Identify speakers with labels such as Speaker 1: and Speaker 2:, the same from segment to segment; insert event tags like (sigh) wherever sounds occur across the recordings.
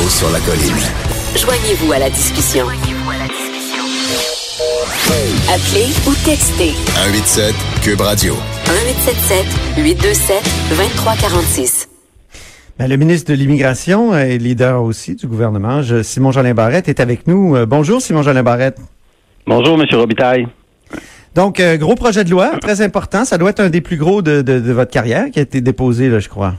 Speaker 1: Là-haut sur la colline.
Speaker 2: Joignez-vous à la discussion. Appelez ou textez
Speaker 1: 187 Cube Radio.
Speaker 2: 1877 827 2346.
Speaker 3: Ben, le ministre de l'Immigration et leader aussi du gouvernement, Simon Jolin Barrette, est avec nous. Euh, bonjour, Simon Jolin Barrette.
Speaker 4: Bonjour, Monsieur Robitaille.
Speaker 3: Donc, euh, gros projet de loi, très important. Ça doit être un des plus gros de, de- de votre carrière qui a été déposé, là, je crois.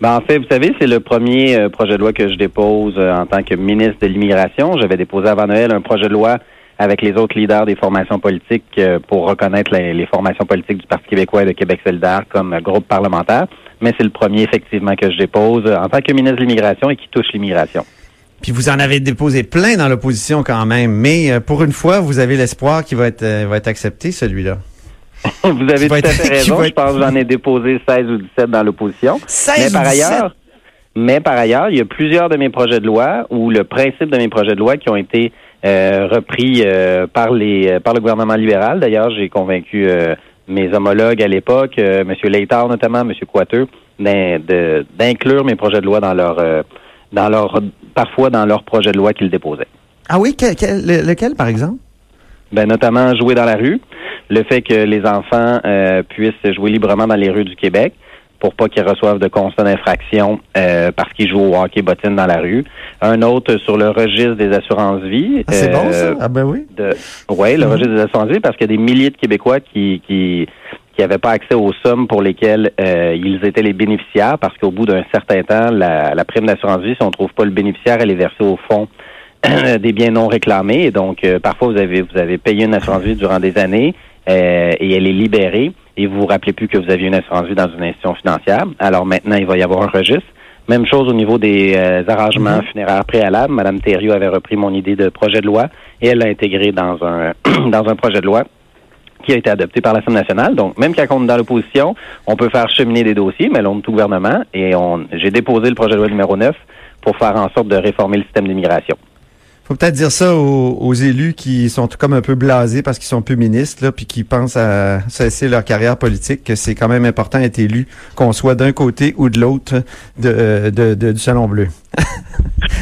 Speaker 4: Ben, en fait, vous savez, c'est le premier euh, projet de loi que je dépose euh, en tant que ministre de l'Immigration. J'avais déposé avant Noël un projet de loi avec les autres leaders des formations politiques euh, pour reconnaître les, les formations politiques du Parti québécois et de Québec solidaire comme groupe parlementaire. Mais c'est le premier, effectivement, que je dépose en tant que ministre de l'Immigration et qui touche l'immigration.
Speaker 3: Puis vous en avez déposé plein dans l'opposition quand même, mais pour une fois, vous avez l'espoir qu'il va être, va être accepté, celui-là. (laughs)
Speaker 4: vous avez tout à fait (laughs) raison. Je pense que j'en ai déposé 16 ou 17 dans l'opposition.
Speaker 3: 16
Speaker 4: Mais
Speaker 3: ou
Speaker 4: par
Speaker 3: 17?
Speaker 4: ailleurs, mais par ailleurs, il y a plusieurs de mes projets de loi ou le principe de mes projets de loi qui ont été euh, repris euh, par les euh, par le gouvernement libéral. D'ailleurs, j'ai convaincu euh, mes homologues à l'époque, M. Leitard notamment, M. Coiteux, d'inclure mes projets de loi dans leur dans leur parfois dans leurs projets de loi qu'ils déposaient.
Speaker 3: Ah oui, quel- quel- le- lequel, par exemple?
Speaker 4: Ben, notamment jouer dans la rue, le fait que les enfants euh, puissent jouer librement dans les rues du Québec pour pas qu'ils reçoivent de constats d'infraction euh, parce qu'ils jouent au hockey bottine dans la rue. Un autre sur le registre des assurances-vie.
Speaker 3: Ah, c'est bon, ça?
Speaker 4: euh,
Speaker 3: Ah ben oui.
Speaker 4: ouais, le
Speaker 3: Mhm.
Speaker 4: registre des assurances-vie parce qu'il y a des milliers de Québécois qui qui qui n'avaient pas accès aux sommes pour lesquelles euh, ils étaient les bénéficiaires parce qu'au bout d'un certain temps, la, la prime d'assurance-vie, si on ne trouve pas le bénéficiaire, elle est versée au fond (clears throat) des biens non réclamés. Et donc, euh, parfois, vous avez vous avez payé une assurance-vie durant des années euh, et elle est libérée et vous vous rappelez plus que vous aviez une assurance-vie dans une institution financière. Alors maintenant, il va y avoir un registre. Même chose au niveau des euh, arrangements funéraires préalables. Madame Thériault avait repris mon idée de projet de loi et elle l'a intégré dans un (clears throat) dans un projet de loi qui a été adopté par l'Assemblée nationale. Donc, même quand on est dans l'opposition, on peut faire cheminer des dossiers, mais l'on est tout gouvernement et on j'ai déposé le projet de loi numéro 9 pour faire en sorte de réformer le système d'immigration.
Speaker 3: Faut peut-être dire ça aux, aux élus qui sont comme un peu blasés parce qu'ils sont peu ministres, là, puis qui pensent à cesser leur carrière politique, que c'est quand même important d'être élu, qu'on soit d'un côté ou de l'autre de, de, de- du Salon Bleu.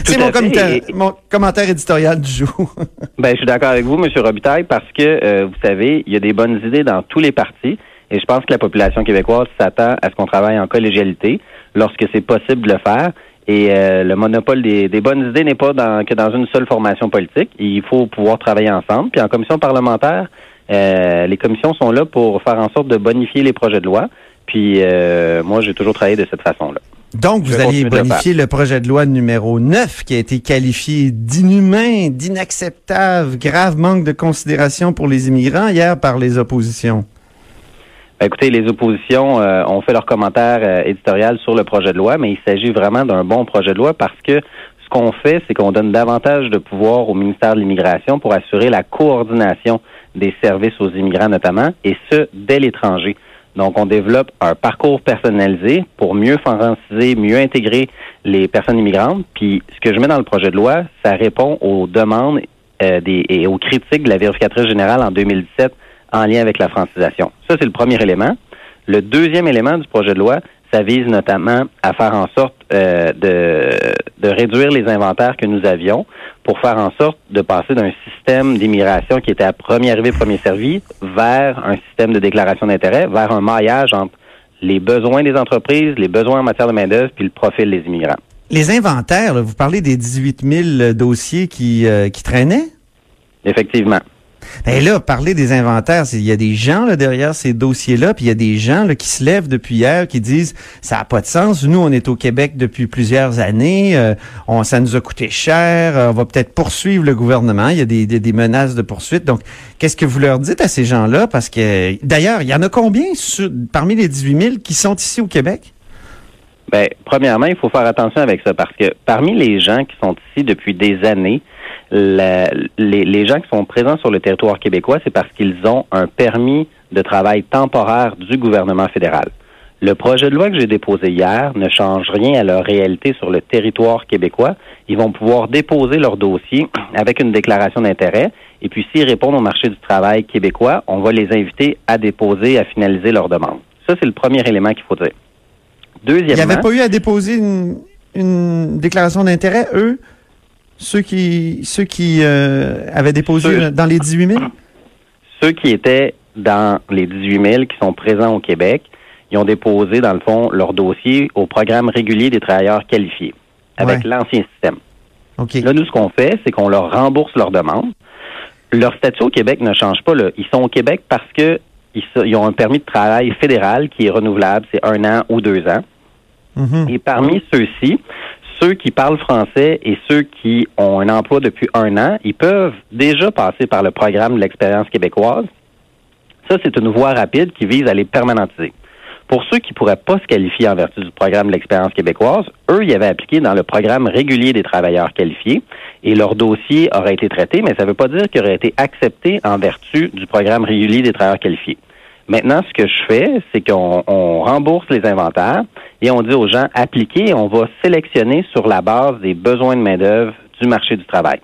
Speaker 3: c'est mon commentaire, mon commentaire éditorial du jour. (laughs)
Speaker 4: Ben, je suis d'accord avec vous, M. Robitaille, parce que, euh, vous savez, il y a des bonnes idées dans tous les partis. Et je pense que la population québécoise s'attend à ce qu'on travaille en collégialité lorsque c'est possible de le faire. Et euh, le monopole des, des bonnes idées n'est pas dans, que dans une seule formation politique. Il faut pouvoir travailler ensemble. Puis en commission parlementaire, euh, les commissions sont là pour faire en sorte de bonifier les projets de loi. Puis euh, moi, j'ai toujours travaillé de cette façon-là.
Speaker 3: Donc, vous allez bonifier le projet de loi numéro 9 qui a été qualifié d'inhumain, d'inacceptable, grave manque de considération pour les immigrants hier par les oppositions.
Speaker 4: Ben, Écoutez, les oppositions euh, ont fait leur commentaire euh, sur le projet de loi, mais il s'agit vraiment d'un bon projet de loi parce que ce qu'on fait, c'est qu'on donne davantage de pouvoir au ministère de l'Immigration pour assurer la coordination des services aux immigrants notamment, et ce, dès l'étranger. Donc, on développe un parcours personnalisé pour mieux franciser, mieux intégrer les personnes immigrantes. Puis, ce que je mets dans le projet de loi, ça répond aux demandes euh, et aux critiques de la vérificatrice générale en 2017 en lien avec la francisation. Ça, c'est le premier élément. Le deuxième élément du projet de loi, ça vise notamment à faire en sorte euh, de, de réduire les inventaires que nous avions pour faire en sorte de passer d'un système d'immigration qui était à premier arrivé, premier servi vers un système de déclaration d'intérêt, vers un maillage entre les besoins des entreprises, les besoins en matière de main-d'œuvre, puis le profil des immigrants.
Speaker 3: Les inventaires, là, vous parlez des 18 000 dossiers qui, euh, qui traînaient?
Speaker 4: Effectivement.
Speaker 3: Ben là, parler des inventaires, il y a des gens là, derrière ces dossiers-là, puis il y a des gens là, qui se lèvent depuis hier, qui disent ça n'a pas de sens. Nous, on est au Québec depuis plusieurs années, euh, on, ça nous a coûté cher, euh, on va peut-être poursuivre le gouvernement. Il y a des, des, menaces de poursuite. Donc, qu'est-ce que vous leur dites à ces gens-là? Parce que d'ailleurs, il y en a combien parmi les 18 000 qui sont ici au Québec?
Speaker 4: Ben, premièrement, il faut faire attention avec ça parce que parmi les gens qui sont ici depuis des années, la- les, les gens qui sont présents sur le territoire québécois, c'est parce qu'ils ont un permis de travail temporaire du gouvernement fédéral. Le projet de loi que j'ai déposé hier ne change rien à leur réalité sur le territoire québécois. Ils vont pouvoir déposer leur dossier (clears throat) avec une déclaration d'intérêt. Et puis, s'ils répondent au marché du travail québécois, on va les inviter à déposer, à finaliser leur demande. Ça, c'est le premier élément qu'il faut dire.
Speaker 3: Il n'y
Speaker 4: Deuxièmement,
Speaker 3: avait pas eu à déposer une, une déclaration d'intérêt, eux, ceux qui, ceux qui euh, avaient déposé
Speaker 4: Ceux-
Speaker 3: dans les 18 000?
Speaker 4: Ceux qui étaient dans les 18 000 qui sont présents au Québec, ils ont déposé, dans le fond, leur dossier au programme régulier des travailleurs qualifiés avec
Speaker 3: Ouais.
Speaker 4: l'ancien système. Là, nous, ce qu'on fait, c'est qu'on leur rembourse leur demande. Leur statut au Québec ne change pas. Là. Ils sont au Québec parce que ils, ont un permis de travail fédéral qui est renouvelable, c'est un an ou deux ans.
Speaker 3: Mhm.
Speaker 4: Et parmi ceux-ci, ceux qui parlent français et ceux qui ont un emploi depuis un an, ils peuvent déjà passer par le programme de l'expérience québécoise. Ça, c'est une voie rapide qui vise à les permanentiser. Pour ceux qui pourraient pas se qualifier en vertu du programme de l'expérience québécoise, eux, ils avaient appliqué dans le programme régulier des travailleurs qualifiés et leur dossier aurait été traité, mais ça ne veut pas dire qu'il aurait été accepté en vertu du programme régulier des travailleurs qualifiés. Maintenant, ce que je fais, c'est qu'on on rembourse les inventaires et on dit aux gens, appliquez, on va sélectionner sur la base des besoins de main-d'œuvre du marché du travail.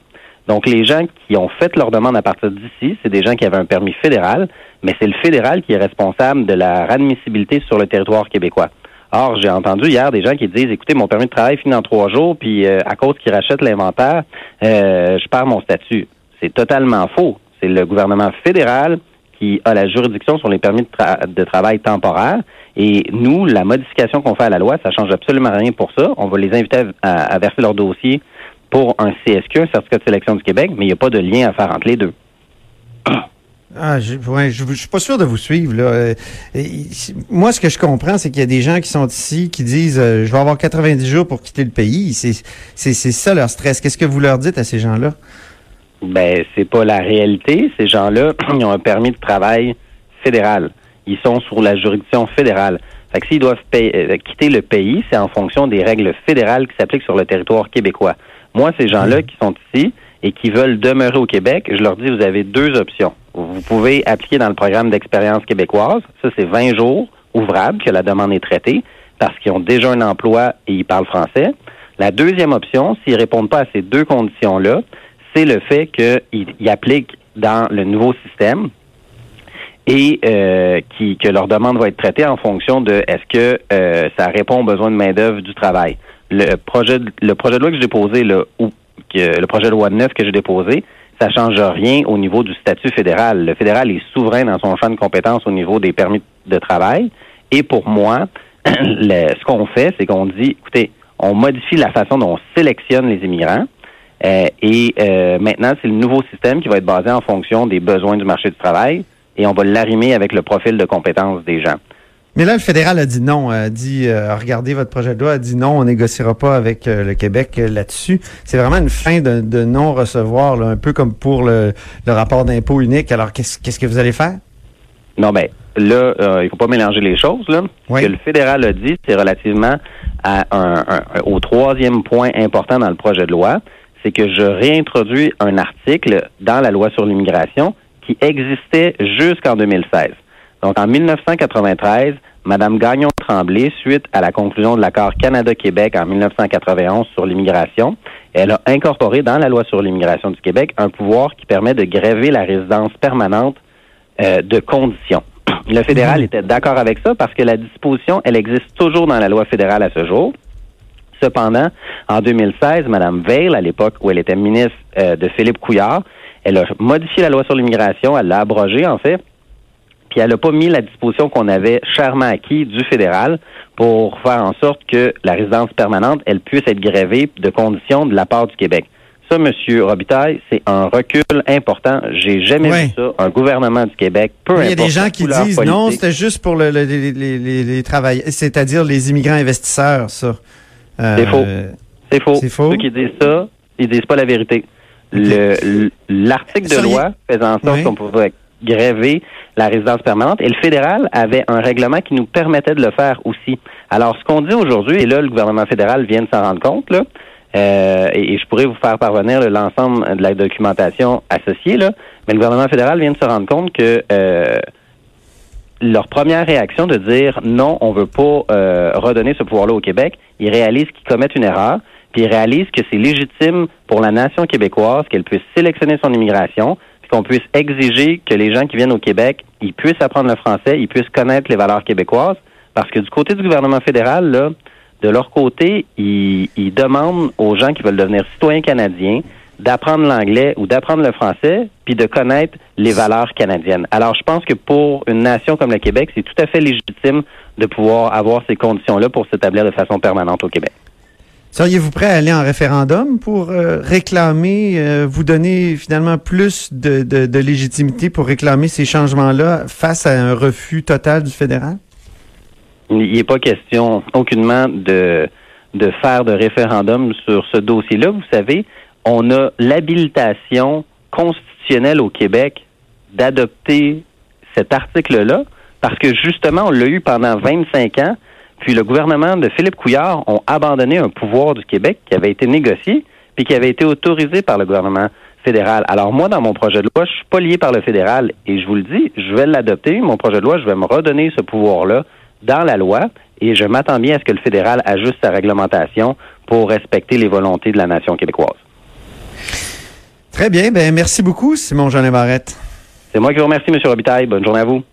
Speaker 4: Donc, les gens qui ont fait leur demande à partir d'ici, c'est des gens qui avaient un permis fédéral, mais c'est le fédéral qui est responsable de la admissibilité sur le territoire québécois. Or, j'ai entendu hier des gens qui disent, écoutez, mon permis de travail finit en trois jours, puis euh, à cause qu'ils rachètent l'inventaire, euh, je perds mon statut. C'est totalement faux. C'est le gouvernement fédéral qui a la juridiction sur les permis de, tra- de travail temporaire. Et nous, la modification qu'on fait à la loi, ça change absolument rien pour ça. On va les inviter à, verser leur dossier pour un CSQ, un certificat de sélection du Québec, mais il n'y a pas de lien à faire entre les deux.
Speaker 3: Ah, je, ouais, je, je suis pas sûr de vous suivre. Là. Euh, moi, ce que je comprends, c'est qu'il y a des gens qui sont ici qui disent euh, je vais avoir 90 jours pour quitter le pays. C'est ça leur stress. Qu'est-ce que vous leur dites à ces gens-là?
Speaker 4: Ben, c'est pas la réalité. Ces gens-là, (clears throat) ils ont un permis de travail fédéral. Ils sont sur la juridiction fédérale. Fait que s'ils doivent euh, quitter le pays, c'est en fonction des règles fédérales qui s'appliquent sur le territoire québécois. Moi, ces gens-là qui sont ici et qui veulent demeurer au Québec, je leur dis, vous avez deux options. Vous pouvez appliquer dans le programme d'expérience québécoise. Ça, c'est 20 jours ouvrables que la demande est traitée parce qu'ils ont déjà un emploi et ils parlent français. La deuxième option, s'ils répondent pas à ces deux conditions-là, c'est le fait qu'ils ils appliquent dans le nouveau système et euh, qui, que leur demande va être traitée en fonction de est-ce que euh, ça répond aux besoins de main-d'œuvre du travail. Le projet, de- le projet de loi que j'ai déposé, ou que, le projet de loi 9 que j'ai déposé, ça change rien au niveau du statut fédéral. Le fédéral est souverain dans son champ de compétences au niveau des permis de travail. Et pour moi, (clears throat) ce qu'on fait, c'est qu'on dit, écoutez, on modifie la façon dont on sélectionne les immigrants. Euh, et euh, maintenant, c'est le nouveau système qui va être basé en fonction des besoins du marché du travail et on va l'arrimer avec le profil de compétences des gens.
Speaker 3: Mais là, le fédéral a dit non, a dit euh, regardez votre projet de loi, a dit non, on négociera pas avec euh, le Québec euh, là-dessus. C'est vraiment une fin de, de non-recevoir, un peu comme pour le, le rapport d'impôt unique. Alors, qu'est-ce que vous allez faire?
Speaker 4: Non, ben là, il faut pas mélanger les choses. Là.
Speaker 3: Oui.
Speaker 4: Ce que le fédéral a dit, c'est relativement à un, un- au troisième point important dans le projet de loi, c'est que je réintroduis un article dans la loi sur l'immigration qui existait jusqu'en 2016. Donc, en 1993, Mme Gagnon-Tremblay, suite à la conclusion de l'accord Canada-Québec en 1991 sur l'immigration, elle a incorporé dans la loi sur l'immigration du Québec un pouvoir qui permet de gréver la résidence permanente euh, de conditions. Le fédéral
Speaker 3: Mhm.
Speaker 4: était d'accord avec ça parce que la disposition, elle existe toujours dans la loi fédérale à ce jour. Cependant, en 2016, Mme Veil, à l'époque où elle était ministre euh, de Philippe Couillard, elle a modifié la loi sur l'immigration, elle l'a abrogée en fait, puis elle n'a pas mis la disposition qu'on avait chèrement acquis du fédéral pour faire en sorte que la résidence permanente, elle puisse être grévée de conditions de la part du Québec. Ça, M. Robitaille, c'est un recul important. J'ai jamais
Speaker 3: Ouais.
Speaker 4: vu ça. Un gouvernement du Québec, peu
Speaker 3: Il y a
Speaker 4: importe
Speaker 3: des gens qui disent non, c'était juste pour le, le- les, les, les, les travailleurs, c'est-à-dire les immigrants investisseurs, ça. Euh,
Speaker 4: C'est faux. C'est faux.
Speaker 3: C'est faux?
Speaker 4: Ceux qui disent ça, ils disent pas la vérité. L'article de loi faisait en sorte
Speaker 3: Oui.
Speaker 4: qu'on pouvait gréver la résidence permanente et le fédéral avait un règlement qui nous permettait de le faire aussi. Alors, ce qu'on dit aujourd'hui, et là, le gouvernement fédéral vient de s'en rendre compte, là, euh, et, et je pourrais vous faire parvenir l'ensemble de la documentation associée, là, mais le gouvernement fédéral vient de se rendre compte que euh, leur première réaction de dire non, on veut pas euh, redonner ce pouvoir-là au Québec, ils réalisent qu'ils commettent une erreur, puis ils réalisent que c'est légitime pour la nation québécoise qu'elle puisse sélectionner son immigration, puis qu'on puisse exiger que les gens qui viennent au Québec, ils puissent apprendre le français, ils puissent connaître les valeurs québécoises, parce que du côté du gouvernement fédéral, là, De leur côté, ils, ils demandent aux gens qui veulent devenir citoyens canadiens d'apprendre l'anglais ou d'apprendre le français, puis de connaître les valeurs canadiennes. Alors, je pense que pour une nation comme le Québec, c'est tout à fait légitime de pouvoir avoir ces conditions-là pour s'établir de façon permanente au Québec.
Speaker 3: Seriez-vous prêt à aller en référendum pour euh, réclamer, euh, vous donner finalement plus de, de, de légitimité pour réclamer ces changements-là face à un refus total du fédéral?
Speaker 4: Il n'est pas question aucunement de, de faire de référendum sur ce dossier-là. Vous savez, on a l'habilitation constitutionnelle au Québec d'adopter cet article-là parce que justement, on l'a eu pendant 25 ans, puis le gouvernement de Philippe Couillard ont abandonné un pouvoir du Québec qui avait été négocié puis qui avait été autorisé par le gouvernement fédéral. Alors moi, dans mon projet de loi, je suis pas lié par le fédéral et je vous le dis, je vais l'adopter, mon projet de loi, je vais me redonner ce pouvoir-là dans la loi et je m'attends bien à ce que le fédéral ajuste sa réglementation pour respecter les volontés de la nation québécoise.
Speaker 3: Très bien. Ben, merci beaucoup, Simon Jean Barrette.
Speaker 4: C'est moi qui vous remercie, M. Robitaille. Bonne journée à vous.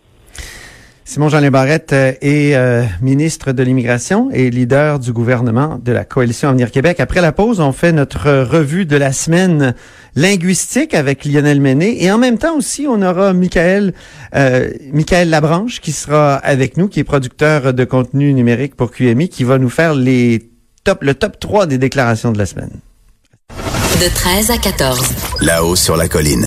Speaker 3: Simon Jean Barrette euh, est euh, ministre de l'Immigration et leader du gouvernement de la Coalition Avenir Québec. Après la pause, on fait notre revue de la semaine linguistique avec Lionel Méné et en même temps aussi, on aura Michael, euh, Michael Labranche qui sera avec nous, qui est producteur de contenu numérique pour QMI, qui va nous faire les top, le top 3 des déclarations de la semaine.
Speaker 2: De 13 à 14.
Speaker 1: Là-haut sur la colline.